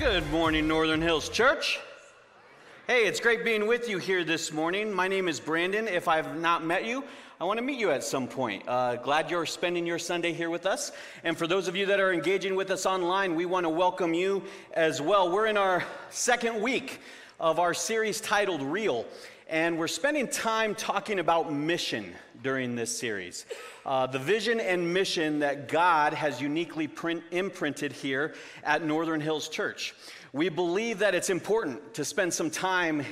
Good morning, Northern Hills Church. Hey, it's great being with you here this morning. My name is Brandon. If I've not met you, I want to meet you at some point. Uh, glad you're spending your Sunday here with us. And for those of you that are engaging with us online, we want to welcome you as well. We're in our second week of our series titled Real, and we're spending time talking about mission during this series. Uh, the vision and mission that God has uniquely print, imprinted here at Northern Hills Church. We believe that it's important to spend some time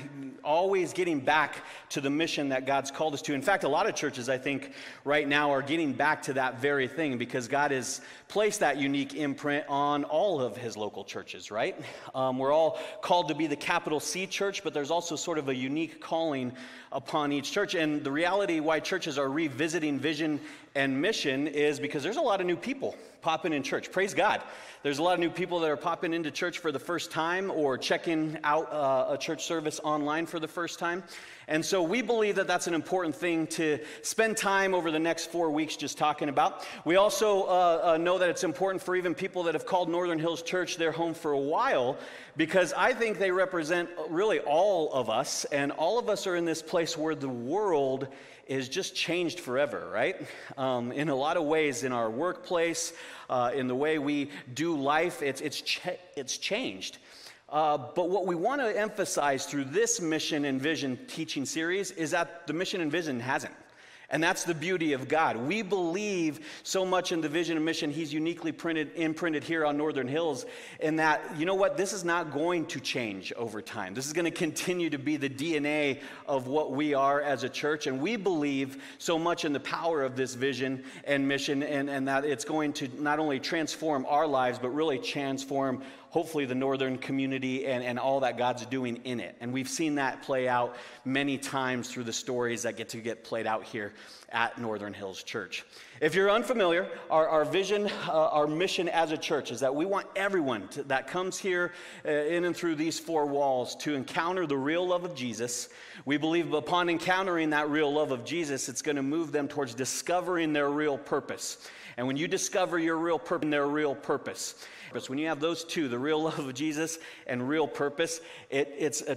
always getting back to the mission that God's called us to. In fact, a lot of churches, I think, right now are getting back to that very thing because God has placed that unique imprint on all of his local churches, right? Um, we're all called to be the capital C church, but there's also sort of a unique calling upon each church. And the reality why churches are revisiting vision and mission is because there's a lot of new people popping in church. Praise God. There's a lot of new people that are popping into church for the first time or checking out uh, a church service online for the first time. And so we believe that that's an important thing to spend time over the next four weeks just talking about. We also uh, uh, know that it's important for even people that have called Northern Hills Church their home for a while because I think they represent really all of us, and all of us are in this place where the world is just changed forever, right? Um, in a lot of ways, in our workplace, uh, in the way we do life, it's, it's, ch- it's changed. Uh, but what we want to emphasize through this mission and vision teaching series is that the mission and vision hasn't. And that's the beauty of God. We believe so much in the vision and mission He's uniquely printed, imprinted here on Northern Hills, in that, you know what, this is not going to change over time. This is going to continue to be the DNA of what we are as a church. And we believe so much in the power of this vision and mission, and, and that it's going to not only transform our lives, but really transform hopefully the northern community and, and all that God's doing in it. And we've seen that play out many times through the stories that get to get played out here at Northern Hills Church. If you're unfamiliar, our, our vision, uh, our mission as a church is that we want everyone to, that comes here uh, in and through these four walls to encounter the real love of Jesus. We believe upon encountering that real love of Jesus, it's going to move them towards discovering their real purpose. And when you discover your real purpose, their real purpose, when you have those two, the real love of Jesus and real purpose, it, it's a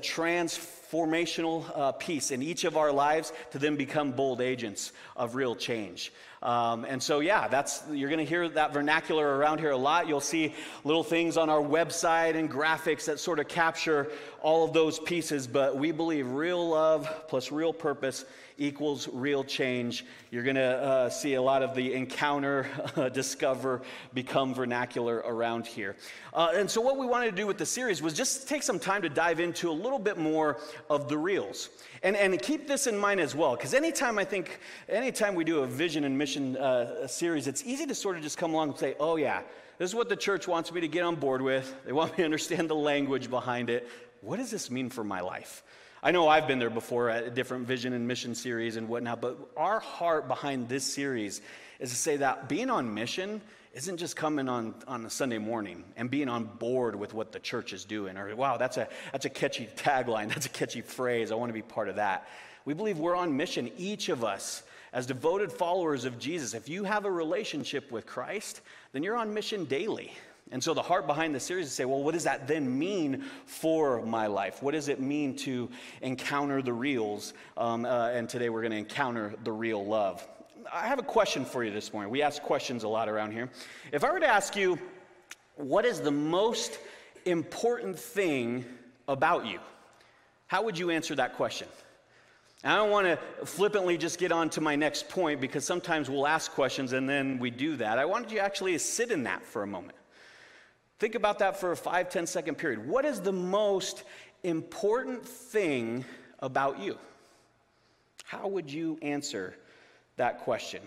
transformational uh, piece in each of our lives to then become bold agents of real change. Um, and so, yeah, that's you're going to hear that vernacular around here a lot. You'll see little things on our website and graphics that sort of capture all of those pieces. But we believe real love plus real purpose equals real change. You're going to uh, see a lot of the encounter, uh, discover, become vernacular around here. Uh, and so, what we wanted to do with the series was just take some time to dive into a little bit more of the reals. And, and keep this in mind as well, because anytime I think, anytime we do a vision and mission uh, series, it's easy to sort of just come along and say, oh, yeah, this is what the church wants me to get on board with. They want me to understand the language behind it. What does this mean for my life? I know I've been there before at different vision and mission series and whatnot, but our heart behind this series is to say that being on mission isn't just coming on, on a Sunday morning and being on board with what the church is doing, or wow, that's a, that's a catchy tagline, that's a catchy phrase, I want to be part of that. We believe we're on mission, each of us, as devoted followers of Jesus. If you have a relationship with Christ, then you're on mission daily. And so the heart behind the series is to say, well, what does that then mean for my life? What does it mean to encounter the reals? Um, uh, and today we're going to encounter the real love. I have a question for you this morning. We ask questions a lot around here. If I were to ask you, what is the most important thing about you? How would you answer that question? I don't want to flippantly just get on to my next point because sometimes we'll ask questions and then we do that. I wanted you actually to sit in that for a moment. Think about that for a five, ten second period. What is the most important thing about you? How would you answer that question?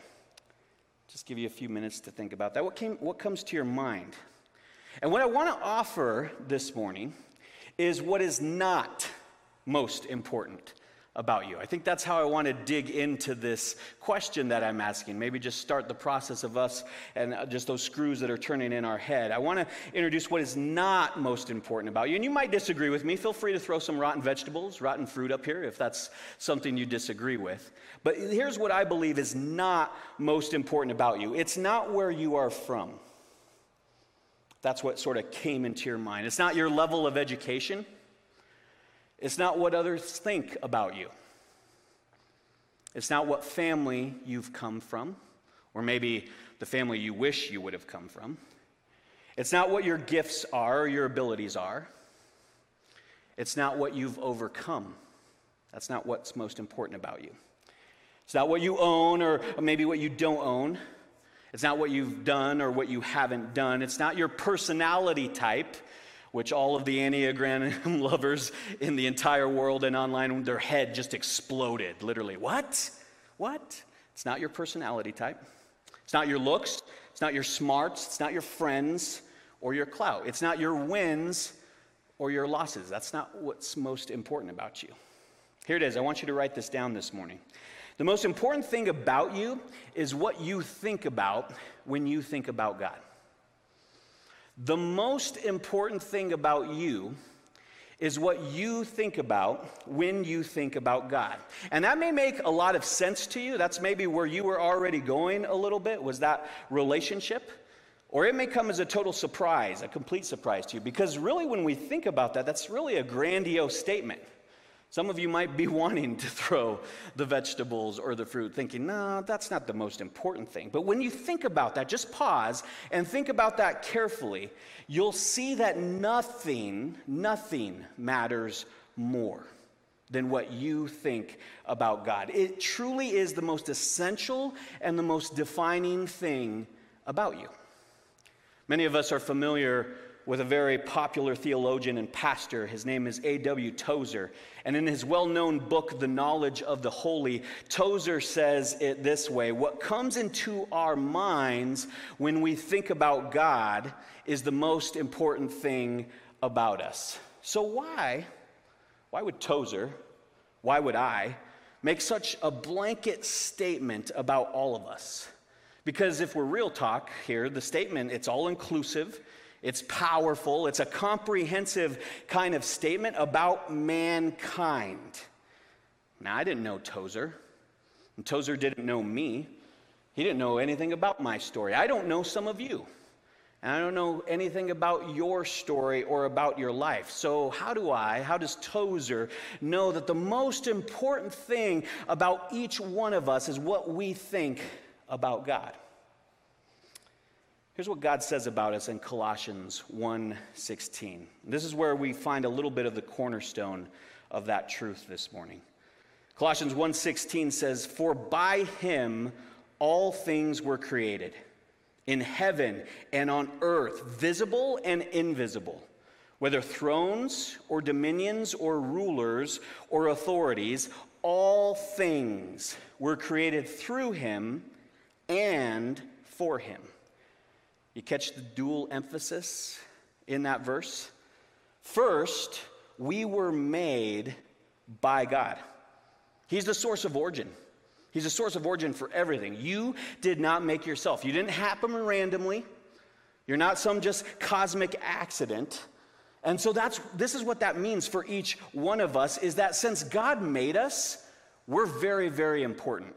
Just give you a few minutes to think about that. What, came, what comes to your mind? And what I want to offer this morning is what is not most important about you? I think that's how I want to dig into this question that I'm asking. Maybe just start the process of us and uh, just those screws that are turning in our head. I want to introduce what is not most important about you. And you might disagree with me. Feel free to throw some rotten vegetables, rotten fruit up here if that's something you disagree with. But here's what I believe is not most important about you it's not where you are from. That's what sort of came into your mind. It's not your level of education, it's not what others think about you. It's not what family you've come from, or maybe the family you wish you would have come from. It's not what your gifts are or your abilities are. It's not what you've overcome. That's not what's most important about you. It's not what you own or maybe what you don't own. It's not what you've done or what you haven't done. It's not your personality type, which all of the Enneagram lovers in the entire world and online, their head just exploded. Literally, what? What? It's not your personality type. It's not your looks. It's not your smarts. It's not your friends or your clout. It's not your wins or your losses. That's not what's most important about you. Here it is. I want you to write this down this morning. The most important thing about you is what you think about when you think about God. The most important thing about you is what you think about when you think about God. And that may make a lot of sense to you. That's maybe where you were already going a little bit, was that relationship. Or it may come as a total surprise, a complete surprise to you. Because really, when we think about that, that's really a grandiose statement. Some of you might be wanting to throw the vegetables or the fruit, thinking, no, that's not the most important thing. But when you think about that, just pause and think about that carefully. You'll see that nothing, nothing matters more than what you think about God. It truly is the most essential and the most defining thing about you. Many of us are familiar with a very popular theologian and pastor. His name is A.W. Tozer. And in his well known book, The Knowledge of the Holy, Tozer says it this way What comes into our minds when we think about God is the most important thing about us. So, why? Why would Tozer, why would I make such a blanket statement about all of us? Because if we're real talk here, the statement, it's all inclusive. It's powerful. It's a comprehensive kind of statement about mankind. Now, I didn't know Tozer, and Tozer didn't know me. He didn't know anything about my story. I don't know some of you. And I don't know anything about your story or about your life. So, how do I, how does Tozer know that the most important thing about each one of us is what we think about God? Here's what God says about us in Colossians 1:16. This is where we find a little bit of the cornerstone of that truth this morning. Colossians 1:16 says, "For by him all things were created, in heaven and on earth, visible and invisible, whether thrones or dominions or rulers or authorities, all things were created through him and for him." You catch the dual emphasis in that verse? First, we were made by God. He's the source of origin. He's the source of origin for everything. You did not make yourself. You didn't happen randomly. You're not some just cosmic accident. And so that's this is what that means for each one of us is that since God made us, we're very very important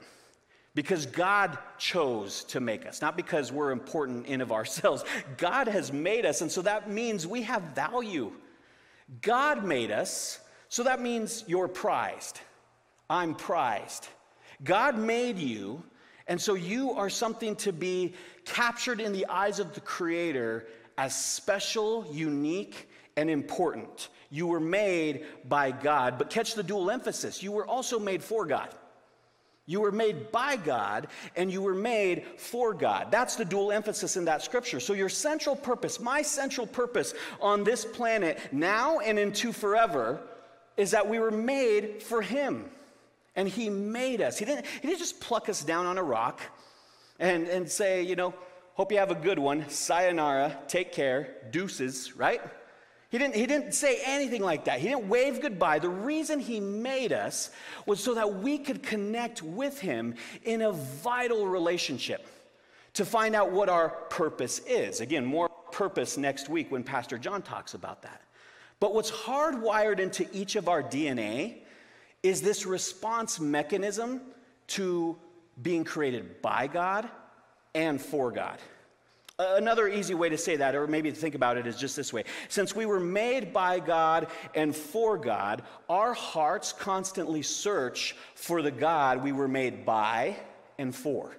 because God chose to make us, not because we're important in of ourselves. God has made us, and so that means we have value. God made us, so that means you're prized. I'm prized. God made you, and so you are something to be captured in the eyes of the Creator as special, unique, and important. You were made by God, but catch the dual emphasis. You were also made for God. You were made by God and you were made for God. That's the dual emphasis in that scripture. So, your central purpose, my central purpose on this planet now and into forever, is that we were made for Him. And He made us. He didn't, he didn't just pluck us down on a rock and, and say, you know, hope you have a good one, sayonara, take care, deuces, right? He didn't, he didn't say anything like that. He didn't wave goodbye. The reason he made us was so that we could connect with him in a vital relationship to find out what our purpose is. Again, more purpose next week when Pastor John talks about that. But what's hardwired into each of our DNA is this response mechanism to being created by God and for God. Another easy way to say that, or maybe to think about it, is just this way. Since we were made by God and for God, our hearts constantly search for the God we were made by and for.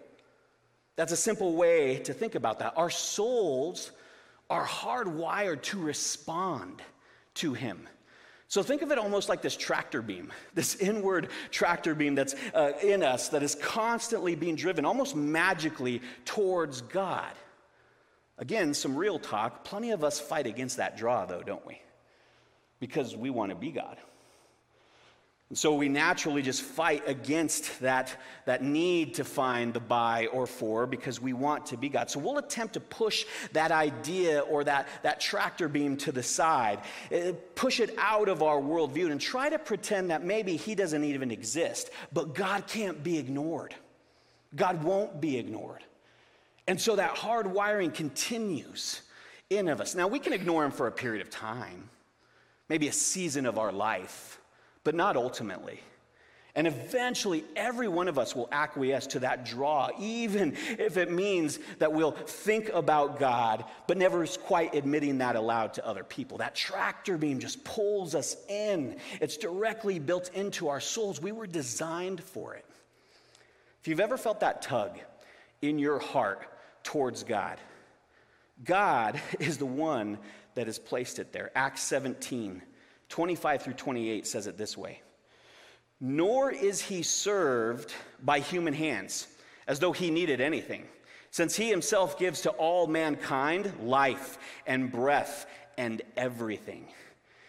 That's a simple way to think about that. Our souls are hardwired to respond to Him. So think of it almost like this tractor beam, this inward tractor beam that's uh, in us that is constantly being driven almost magically towards God. Again, some real talk. Plenty of us fight against that draw, though, don't we? Because we want to be God. And so we naturally just fight against that, that need to find the by or for because we want to be God. So we'll attempt to push that idea or that, that tractor beam to the side, uh, push it out of our worldview, and try to pretend that maybe He doesn't even exist. But God can't be ignored, God won't be ignored. And so that hard wiring continues in of us. Now, we can ignore him for a period of time, maybe a season of our life, but not ultimately. And eventually, every one of us will acquiesce to that draw, even if it means that we'll think about God, but never quite admitting that aloud to other people. That tractor beam just pulls us in, it's directly built into our souls. We were designed for it. If you've ever felt that tug in your heart towards God. God is the one that has placed it there. Acts 17, 25 through 28 says it this way Nor is he served by human hands, as though he needed anything, since he himself gives to all mankind life and breath and everything.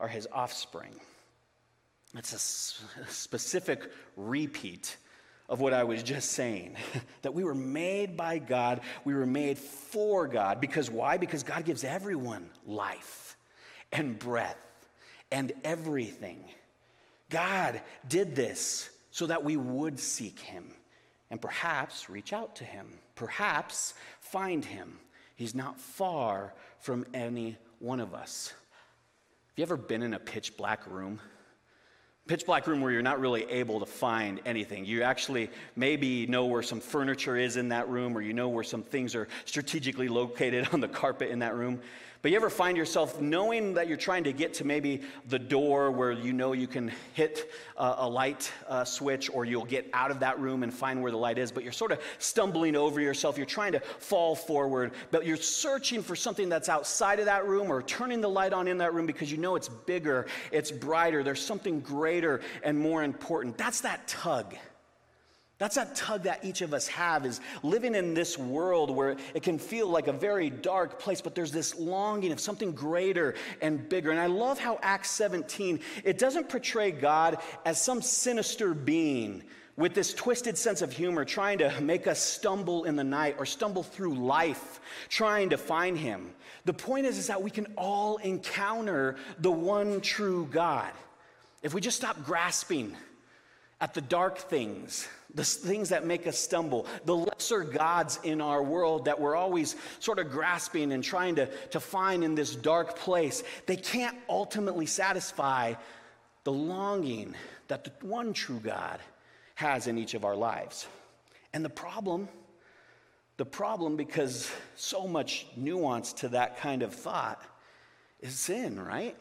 are his offspring. It's a specific repeat of what I was just saying that we were made by God, we were made for God. Because why? Because God gives everyone life and breath and everything. God did this so that we would seek him and perhaps reach out to him, perhaps find him. He's not far from any one of us. Have you ever been in a pitch black room? Pitch black room where you're not really able to find anything. You actually maybe know where some furniture is in that room, or you know where some things are strategically located on the carpet in that room. But you ever find yourself knowing that you're trying to get to maybe the door where you know you can hit a, a light uh, switch or you'll get out of that room and find where the light is, but you're sort of stumbling over yourself. You're trying to fall forward, but you're searching for something that's outside of that room or turning the light on in that room because you know it's bigger, it's brighter, there's something greater and more important. That's that tug. That's that tug that each of us have is living in this world where it can feel like a very dark place, but there's this longing of something greater and bigger. And I love how Acts 17, it doesn't portray God as some sinister being with this twisted sense of humor trying to make us stumble in the night or stumble through life trying to find him. The point is, is that we can all encounter the one true God. If we just stop grasping at the dark things, the things that make us stumble, the lesser gods in our world that we're always sort of grasping and trying to, to find in this dark place, they can't ultimately satisfy the longing that the one true God has in each of our lives. And the problem, the problem, because so much nuance to that kind of thought, is sin, right?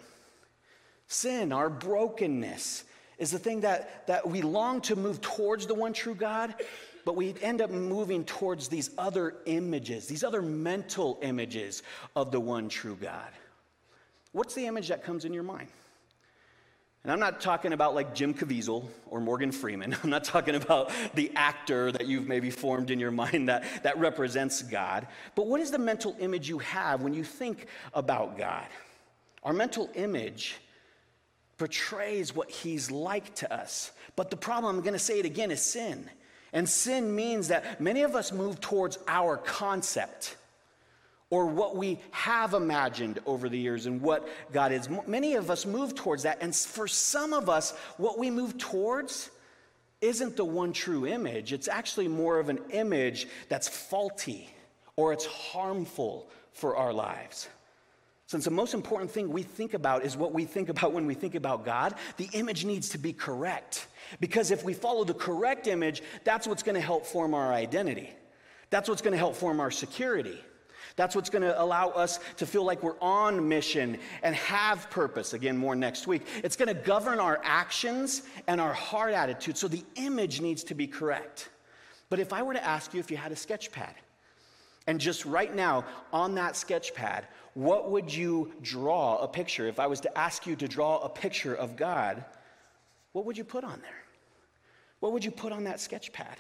Sin, our brokenness is the thing that, that we long to move towards the one true God, but we end up moving towards these other images, these other mental images of the one true God. What's the image that comes in your mind? And I'm not talking about like Jim Caviezel or Morgan Freeman. I'm not talking about the actor that you've maybe formed in your mind that, that represents God. But what is the mental image you have when you think about God? Our mental image portrays what he's like to us. But the problem, I'm going to say it again, is sin. And sin means that many of us move towards our concept or what we have imagined over the years and what God is. Many of us move towards that. And for some of us, what we move towards isn't the one true image. It's actually more of an image that's faulty or it's harmful for our lives. Since the most important thing we think about is what we think about when we think about God, the image needs to be correct. Because if we follow the correct image, that's what's going to help form our identity. That's what's going to help form our security. That's what's going to allow us to feel like we're on mission and have purpose. Again, more next week. It's going to govern our actions and our heart attitude. So the image needs to be correct. But if I were to ask you if you had a sketch pad, and just right now on that sketch pad, what would you draw a picture? If I was to ask you to draw a picture of God, what would you put on there? What would you put on that sketch pad?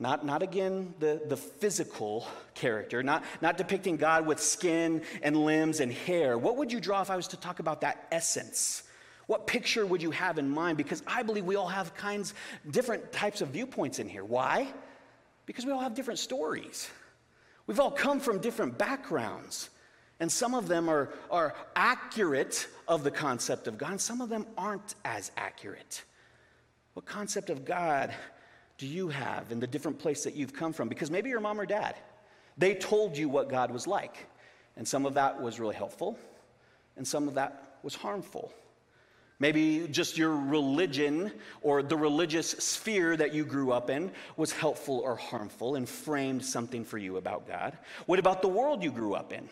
Not, not again the, the physical character, not, not depicting God with skin and limbs and hair. What would you draw if I was to talk about that essence? What picture would you have in mind? Because I believe we all have kinds, different types of viewpoints in here. Why? Because we all have different stories. We've all come from different backgrounds. And some of them are, are accurate of the concept of God, and some of them aren't as accurate. What concept of God do you have in the different place that you've come from? Because maybe your mom or dad, they told you what God was like. And some of that was really helpful, and some of that was harmful. Maybe just your religion or the religious sphere that you grew up in was helpful or harmful and framed something for you about God. What about the world you grew up in?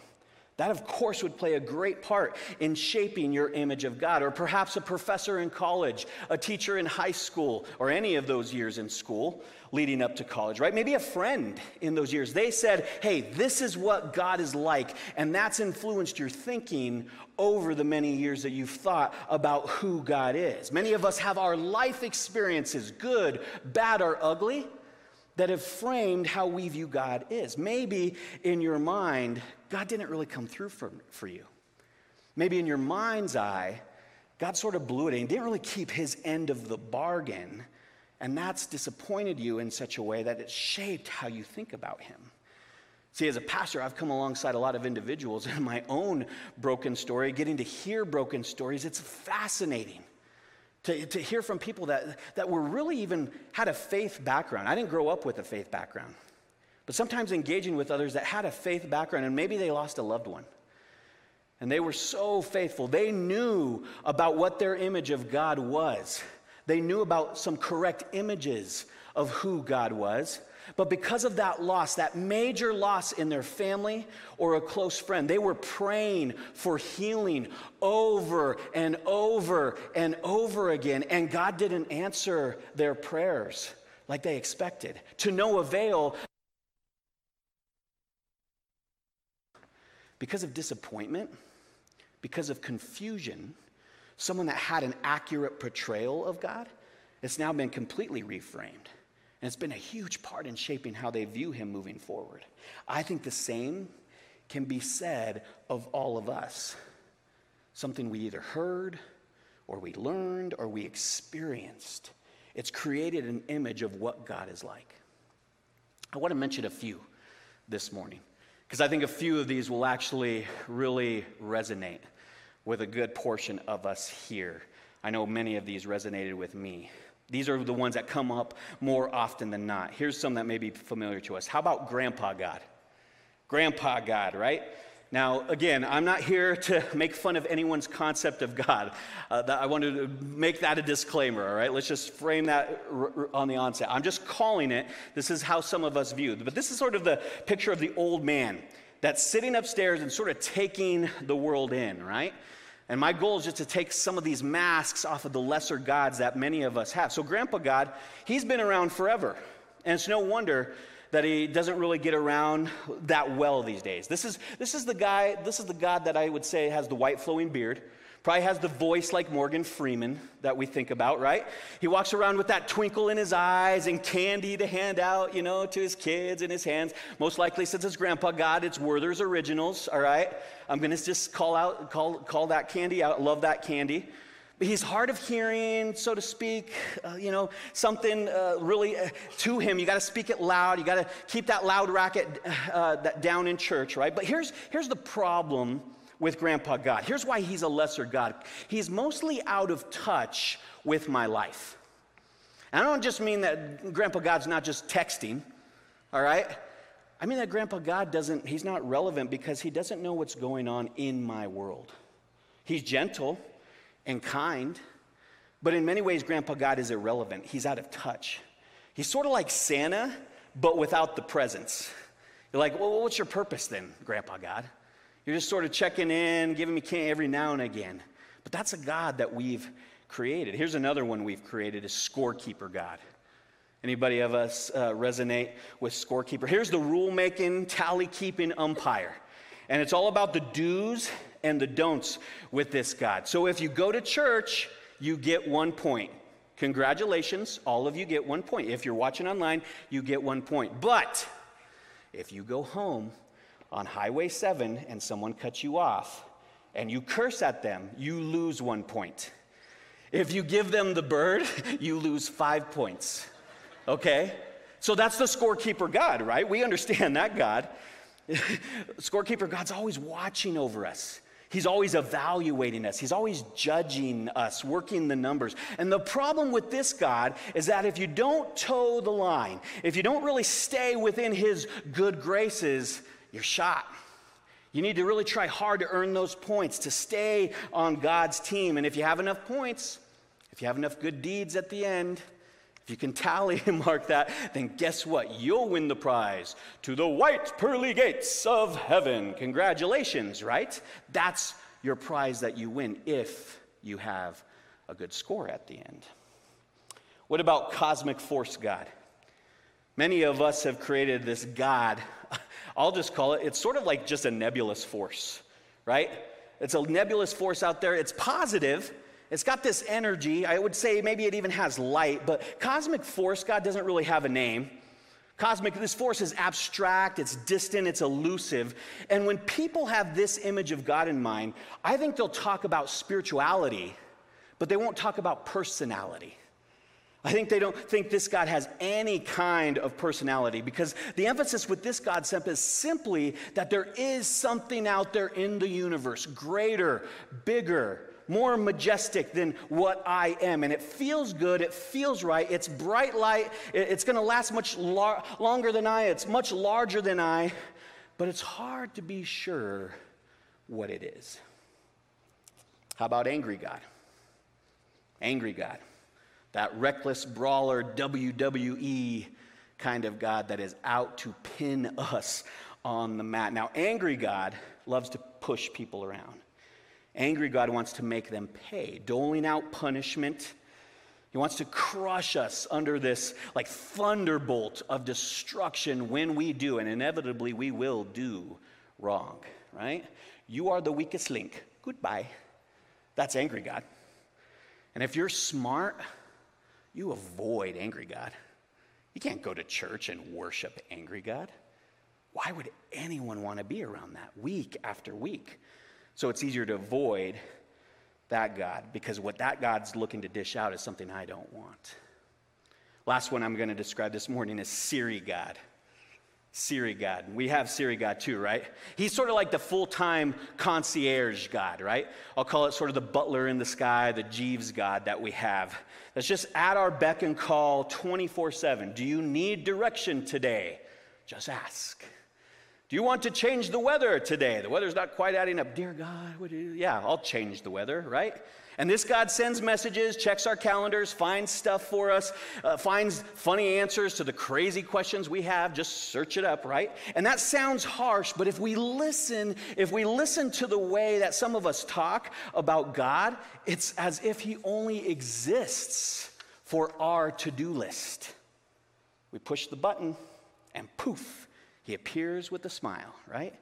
That, of course, would play a great part in shaping your image of God. Or perhaps a professor in college, a teacher in high school, or any of those years in school leading up to college, right? Maybe a friend in those years. They said, hey, this is what God is like. And that's influenced your thinking over the many years that you've thought about who God is. Many of us have our life experiences, good, bad, or ugly that have framed how we view God is. Maybe in your mind, God didn't really come through for, for you. Maybe in your mind's eye, God sort of blew it and didn't really keep his end of the bargain. And that's disappointed you in such a way that it shaped how you think about him. See, as a pastor, I've come alongside a lot of individuals in my own broken story, getting to hear broken stories. It's fascinating to, to hear from people that, that were really even had a faith background. I didn't grow up with a faith background, but sometimes engaging with others that had a faith background and maybe they lost a loved one. And they were so faithful. They knew about what their image of God was. They knew about some correct images of who God was. But because of that loss, that major loss in their family or a close friend, they were praying for healing over and over and over again. And God didn't answer their prayers like they expected. To no avail. Because of disappointment, because of confusion, someone that had an accurate portrayal of God, it's now been completely reframed. And it's been a huge part in shaping how they view him moving forward. I think the same can be said of all of us. Something we either heard, or we learned, or we experienced. It's created an image of what God is like. I want to mention a few this morning, because I think a few of these will actually really resonate with a good portion of us here. I know many of these resonated with me. These are the ones that come up more often than not. Here's some that may be familiar to us. How about Grandpa God? Grandpa God, right? Now, again, I'm not here to make fun of anyone's concept of God. Uh, I want to make that a disclaimer, all right? Let's just frame that r- r- on the onset. I'm just calling it, this is how some of us view. But this is sort of the picture of the old man that's sitting upstairs and sort of taking the world in, right? And my goal is just to take some of these masks off of the lesser gods that many of us have. So, Grandpa God, he's been around forever. And it's no wonder that he doesn't really get around that well these days. This is, this is the guy, this is the God that I would say has the white flowing beard. Probably has the voice like Morgan Freeman that we think about, right? He walks around with that twinkle in his eyes and candy to hand out, you know, to his kids in his hands. Most likely, since his grandpa God, it's Werther's Originals, all right? I'm going to just call out, call, call that candy out. Love that candy. he's hard of hearing, so to speak. Uh, you know, something uh, really uh, to him. You got to speak it loud. You got to keep that loud racket uh, that down in church, right? But here's, here's the problem with Grandpa God. Here's why he's a lesser God. He's mostly out of touch with my life. And I don't just mean that Grandpa God's not just texting, all right? I mean that Grandpa God doesn't, he's not relevant because he doesn't know what's going on in my world. He's gentle and kind, but in many ways, Grandpa God is irrelevant. He's out of touch. He's sort of like Santa, but without the presents. You're like, well, what's your purpose then, Grandpa God? You're just sort of checking in, giving me candy every now and again. But that's a God that we've created. Here's another one we've created: is scorekeeper God. Anybody of us uh, resonate with scorekeeper? Here's the rule making, tally keeping umpire. And it's all about the do's and the don'ts with this God. So if you go to church, you get one point. Congratulations, all of you get one point. If you're watching online, you get one point. But if you go home on Highway 7 and someone cuts you off and you curse at them, you lose one point. If you give them the bird, you lose five points okay? So that's the scorekeeper God, right? We understand that God. scorekeeper God's always watching over us. He's always evaluating us. He's always judging us, working the numbers. And the problem with this God is that if you don't toe the line, if you don't really stay within His good graces, you're shot. You need to really try hard to earn those points, to stay on God's team. And if you have enough points, if you have enough good deeds at the end, if you can tally and mark that, then guess what? You'll win the prize to the white pearly gates of heaven. Congratulations, right? That's your prize that you win if you have a good score at the end. What about cosmic force God? Many of us have created this God. I'll just call it, it's sort of like just a nebulous force, right? It's a nebulous force out there. It's positive, it's got this energy. I would say maybe it even has light, but cosmic force, God doesn't really have a name. Cosmic, this force is abstract, it's distant, it's elusive. And when people have this image of God in mind, I think they'll talk about spirituality, but they won't talk about personality. I think they don't think this God has any kind of personality because the emphasis with this God is simply that there is something out there in the universe, greater, bigger, more majestic than what I am. And it feels good, it feels right, it's bright light, it's going to last much lar- longer than I, it's much larger than I, but it's hard to be sure what it is. How about angry God? Angry God. That reckless brawler WWE kind of God that is out to pin us on the mat. Now, angry God loves to push people around. Angry God wants to make them pay, doling out punishment. He wants to crush us under this like thunderbolt of destruction when we do, and inevitably we will do wrong, right? You are the weakest link. Goodbye. That's angry God. And if you're smart, you avoid angry God. You can't go to church and worship angry God. Why would anyone want to be around that week after week? So it's easier to avoid that God because what that God's looking to dish out is something I don't want. Last one I'm going to describe this morning is Siri God. Siri God. We have Siri God too, right? He's sort of like the full time concierge God, right? I'll call it sort of the butler in the sky, the Jeeves God that we have. That's just at our beck and call 24 7. Do you need direction today? Just ask. Do you want to change the weather today? The weather's not quite adding up. Dear God, what do you? Yeah, I'll change the weather, right? And this God sends messages, checks our calendars, finds stuff for us, uh, finds funny answers to the crazy questions we have. Just search it up, right? And that sounds harsh, but if we listen, if we listen to the way that some of us talk about God, it's as if He only exists for our to do list. We push the button, and poof, he appears with a smile, right?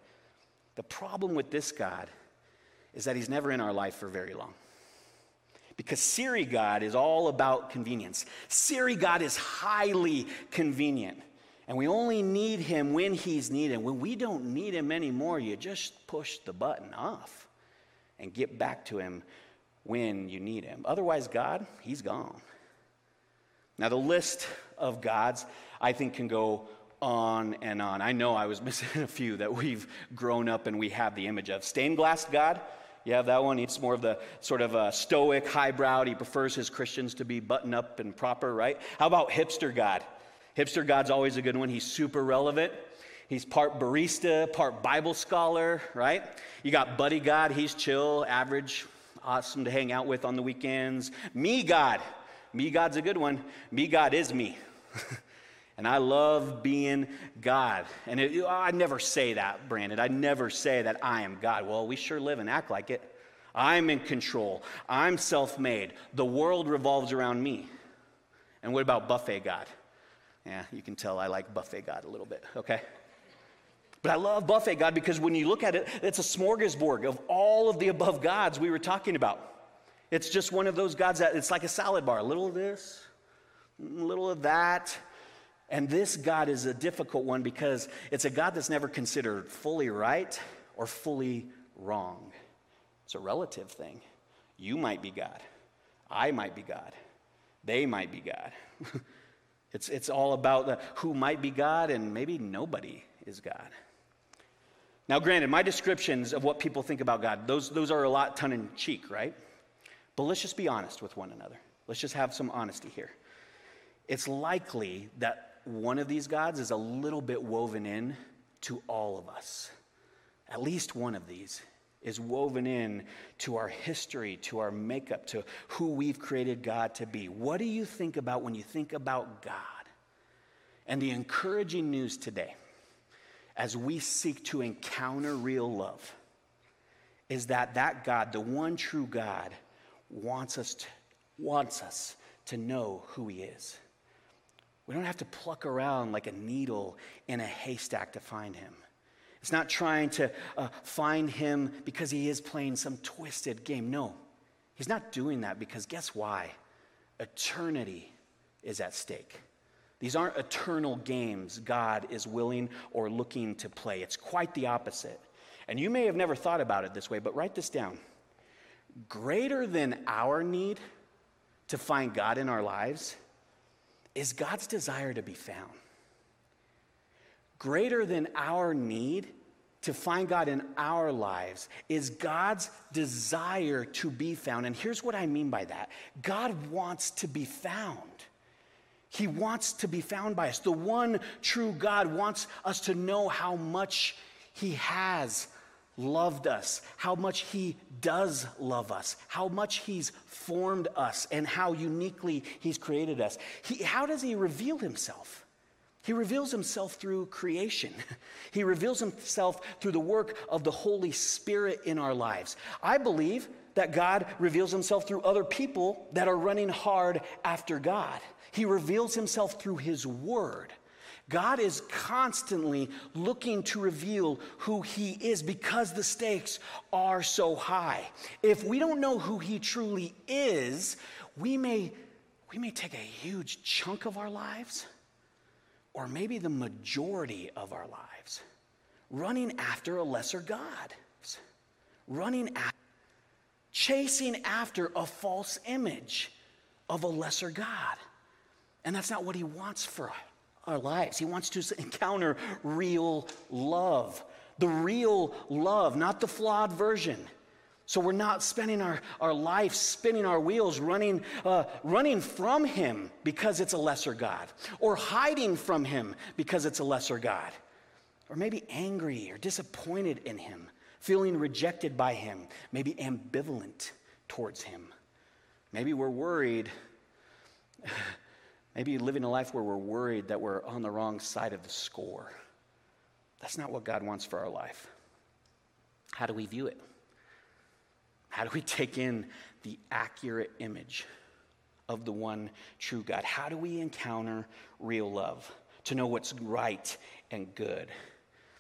The problem with this God is that he's never in our life for very long. Because Siri God is all about convenience. Siri God is highly convenient. And we only need him when he's needed. When we don't need him anymore, you just push the button off and get back to him when you need him. Otherwise, God, he's gone. Now, the list of gods, I think, can go on and on. I know I was missing a few that we've grown up and we have the image of. Stained glass God, you have that one. He's more of the sort of stoic, highbrow. He prefers his Christians to be buttoned up and proper, right? How about hipster God? Hipster God's always a good one. He's super relevant. He's part barista, part Bible scholar, right? You got Buddy God. He's chill, average, awesome to hang out with on the weekends. Me God. Me God's a good one. Me God is me. and I love being God. And it, I never say that, Brandon. I never say that I am God. Well, we sure live and act like it. I'm in control. I'm self made. The world revolves around me. And what about buffet God? Yeah, you can tell I like buffet God a little bit, okay? But I love buffet God because when you look at it, it's a smorgasbord of all of the above gods we were talking about. It's just one of those gods that it's like a salad bar, a little of this, a little of that. And this God is a difficult one because it's a God that's never considered fully right or fully wrong. It's a relative thing. You might be God. I might be God. They might be God. It's, it's all about the, who might be God and maybe nobody is God. Now, granted, my descriptions of what people think about God, those, those are a lot tongue in cheek, right? But let's just be honest with one another. Let's just have some honesty here. It's likely that one of these gods is a little bit woven in to all of us. At least one of these is woven in to our history, to our makeup, to who we've created God to be. What do you think about when you think about God? And the encouraging news today, as we seek to encounter real love, is that that God, the one true God, wants us to, wants us to know who He is. We don't have to pluck around like a needle in a haystack to find Him. It's not trying to uh, find him because he is playing some twisted game. No, he's not doing that because guess why? Eternity is at stake. These aren't eternal games God is willing or looking to play. It's quite the opposite. And you may have never thought about it this way, but write this down. Greater than our need to find God in our lives is God's desire to be found greater than our need to find God in our lives is God's desire to be found. And here's what I mean by that God wants to be found. He wants to be found by us. The one true God wants us to know how much He has loved us, how much He does love us, how much He's formed us, and how uniquely He's created us. He, how does He reveal Himself? He reveals himself through creation. He reveals himself through the work of the Holy Spirit in our lives. I believe that God reveals himself through other people that are running hard after God. He reveals himself through his word. God is constantly looking to reveal who he is because the stakes are so high. If we don't know who he truly is, we may, we may take a huge chunk of our lives or maybe the majority of our lives, running after a lesser God, running after, chasing after a false image of a lesser God. And that's not what he wants for our lives. He wants to encounter real love, the real love, not the flawed version. So we're not spending our, our life spinning our wheels, running, uh, running from Him because it's a lesser God, or hiding from Him because it's a lesser God, or maybe angry or disappointed in Him, feeling rejected by Him, maybe ambivalent towards Him. Maybe we're worried, maybe living a life where we're worried that we're on the wrong side of the score. That's not what God wants for our life. How do we view it? How do we take in the accurate image of the one true God? How do we encounter real love to know what's right and good?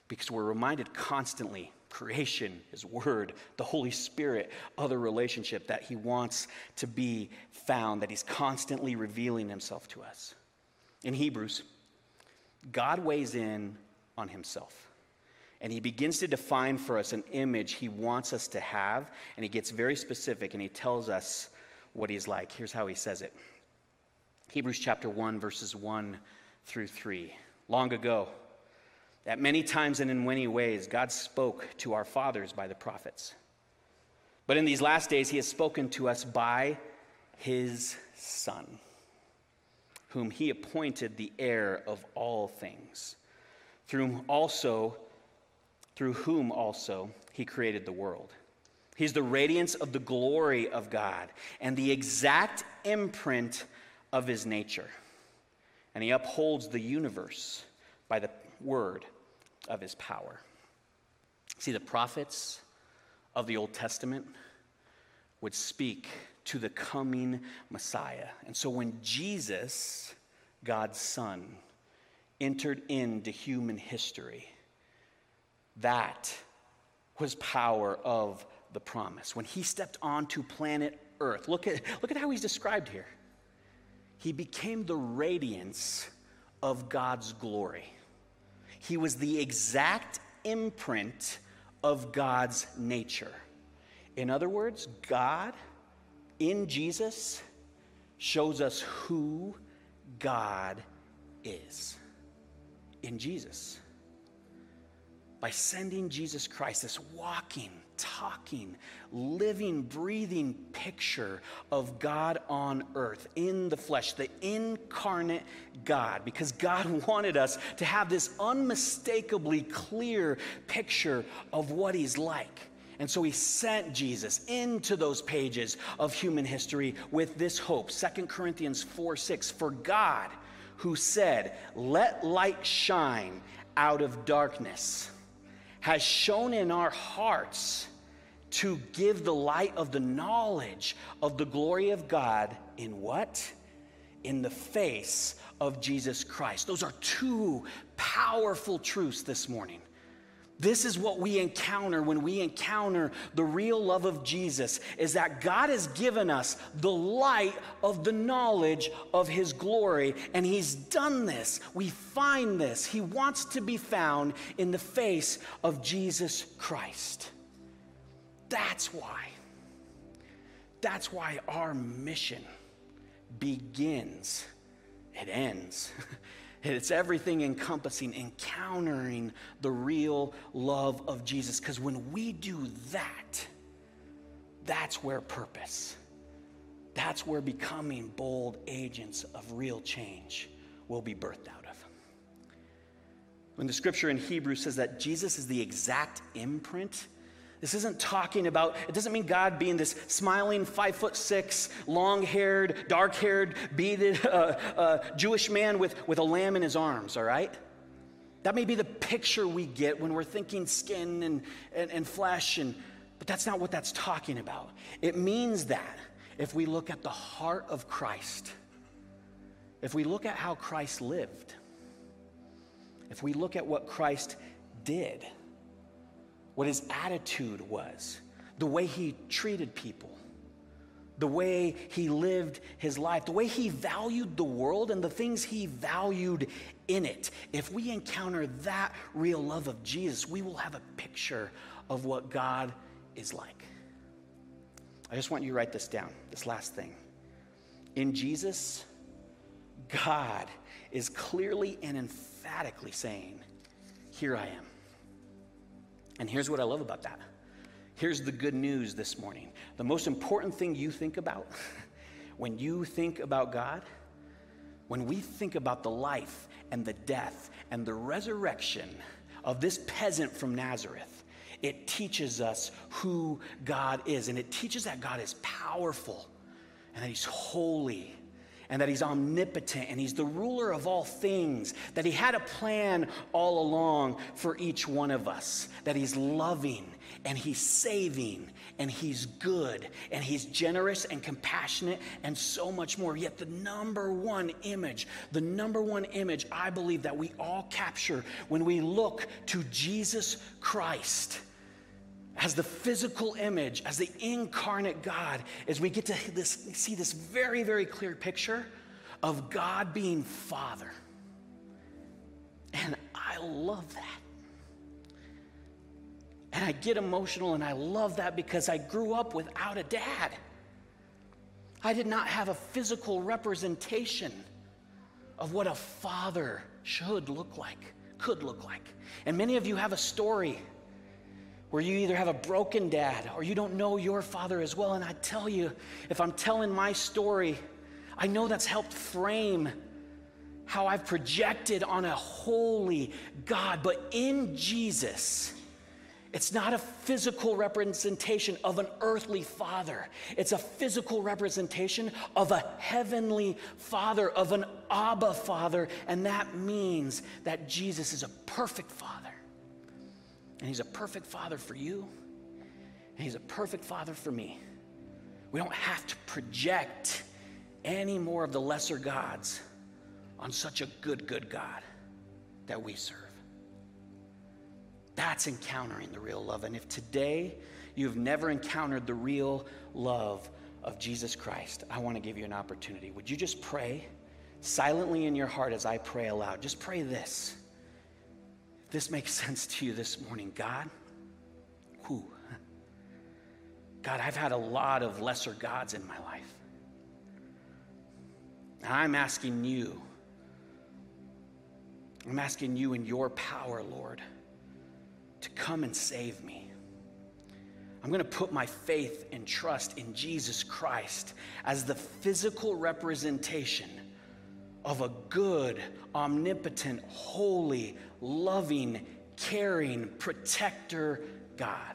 Because we're reminded constantly creation, His Word, the Holy Spirit, other relationship that He wants to be found, that He's constantly revealing Himself to us. In Hebrews, God weighs in on Himself. And he begins to define for us an image he wants us to have. And he gets very specific and he tells us what he's like. Here's how he says it Hebrews chapter 1, verses 1 through 3. Long ago, at many times and in many ways, God spoke to our fathers by the prophets. But in these last days, he has spoken to us by his Son, whom he appointed the heir of all things, through also, through whom also he created the world. He's the radiance of the glory of God and the exact imprint of his nature. And he upholds the universe by the word of his power. See, the prophets of the Old Testament would speak to the coming Messiah. And so when Jesus, God's Son, entered into human history, that was power of the promise. When he stepped onto planet Earth, look at, look at how he's described here. He became the radiance of God's glory. He was the exact imprint of God's nature. In other words, God in Jesus shows us who God is. In Jesus. By sending Jesus Christ, this walking, talking, living, breathing picture of God on earth in the flesh, the incarnate God, because God wanted us to have this unmistakably clear picture of what He's like. And so he sent Jesus into those pages of human history with this hope. 2 Corinthians 4 6. For God, who said, Let light shine out of darkness, has shown in our hearts to give the light of the knowledge of the glory of God in what? In the face of Jesus Christ. Those are two powerful truths this morning. This is what we encounter when we encounter the real love of Jesus is that God has given us the light of the knowledge of his glory and he's done this. We find this. He wants to be found in the face of Jesus Christ. That's why. That's why our mission begins, it ends. It's everything encompassing, encountering the real love of Jesus. Because when we do that, that's where purpose, that's where becoming bold agents of real change will be birthed out of. When the scripture in Hebrew says that Jesus is the exact imprint, this isn't talking about, it doesn't mean God being this smiling, five foot six, long haired, dark haired, beaded uh, uh, Jewish man with, with a lamb in his arms, all right? That may be the picture we get when we're thinking skin and, and, and flesh, and, but that's not what that's talking about. It means that if we look at the heart of Christ, if we look at how Christ lived, if we look at what Christ did, what his attitude was, the way he treated people, the way he lived his life, the way he valued the world and the things he valued in it. If we encounter that real love of Jesus, we will have a picture of what God is like. I just want you to write this down, this last thing. In Jesus, God is clearly and emphatically saying, Here I am. And here's what I love about that. Here's the good news this morning. The most important thing you think about when you think about God, when we think about the life and the death and the resurrection of this peasant from Nazareth, it teaches us who God is. And it teaches that God is powerful and that He's holy and that he's omnipotent and he's the ruler of all things, that he had a plan all along for each one of us, that he's loving and he's saving and he's good and he's generous and compassionate and so much more. Yet, the number one image, the number one image I believe that we all capture when we look to Jesus Christ as the physical image, as the incarnate God, as we get to this, see this very, very clear picture of God being Father. And I love that. And I get emotional and I love that because I grew up without a dad. I did not have a physical representation of what a father should look like, could look like. And many of you have a story where you either have a broken dad or you don't know your father as well. And I tell you, if I'm telling my story, I know that's helped frame how I've projected on a holy God. But in Jesus, it's not a physical representation of an earthly father. It's a physical representation of a heavenly father, of an Abba father. And that means that Jesus is a perfect father. And he's a perfect father for you. And he's a perfect father for me. We don't have to project any more of the lesser gods on such a good, good God that we serve. That's encountering the real love. And if today you've never encountered the real love of Jesus Christ, I want to give you an opportunity. Would you just pray silently in your heart as I pray aloud? Just pray this. This makes sense to you this morning, God, who? God, I've had a lot of lesser gods in my life. And I'm asking you, I'm asking you in your power, Lord to come and save me. I'm going to put my faith and trust in Jesus Christ as the physical representation of a good, omnipotent, holy, loving, caring, protector God.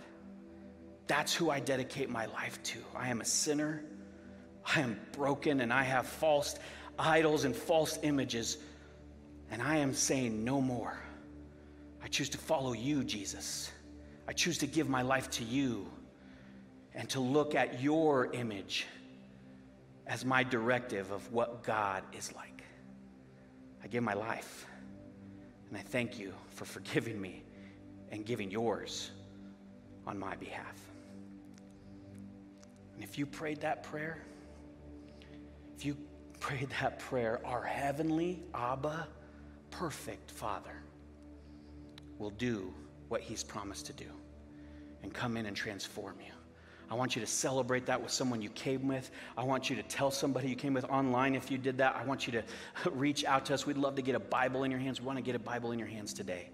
That's who I dedicate my life to. I am a sinner. I am broken and I have false idols and false images. And I am saying no more. I choose to follow you, Jesus. I choose to give my life to you and to look at your image as my directive of what God is like. I give my life, and I thank you for forgiving me and giving yours on my behalf. And if you prayed that prayer, if you prayed that prayer, our heavenly Abba, perfect Father, will do what He's promised to do and come in and transform you. I want you to celebrate that with someone you came with. I want you to tell somebody you came with online if you did that. I want you to reach out to us. We'd love to get a Bible in your hands. We want to get a Bible in your hands today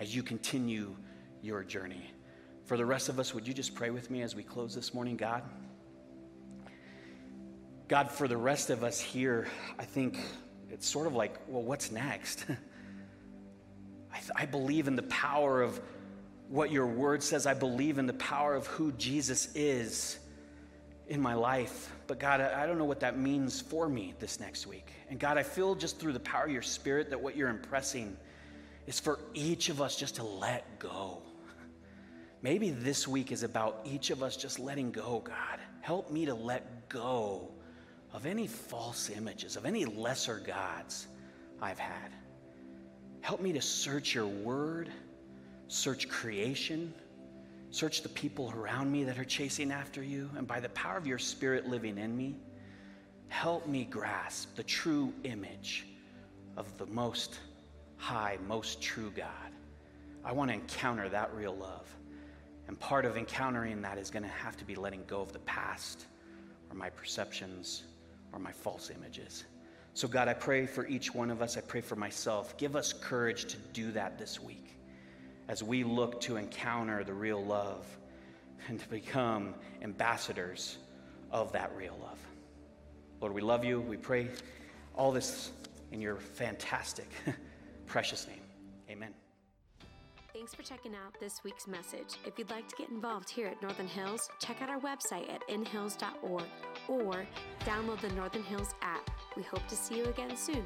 as you continue your journey. For the rest of us, would you just pray with me as we close this morning, God? God, for the rest of us here, I think it's sort of like, well, what's next? I, th- I believe in the power of what your word says. I believe in the power of who Jesus is in my life. But God, I, don't know what that means for me this next week. And God, I feel just through the power of your spirit that what you're impressing is for each of us just to let go. Maybe this week is about each of us just letting go, God. Help me to let go of any false images, of any lesser gods I've had. Help me to search your word, search creation, search the people around me that are chasing after you, and by the power of your spirit living in me, help me grasp the true image of the most high, most true God. I want to encounter that real love. And part of encountering that is going to have to be letting go of the past or my perceptions or my false images. So, God, I pray for each one of us. I pray for myself. Give us courage to do that this week as we look to encounter the real love and to become ambassadors of that real love. Lord, we love you. We pray all this in your fantastic, precious name. Amen. Thanks for checking out this week's message. If you'd like to get involved here at Northern Hills, check out our website at inhills.org or download the Northern Hills app. We hope to see you again soon.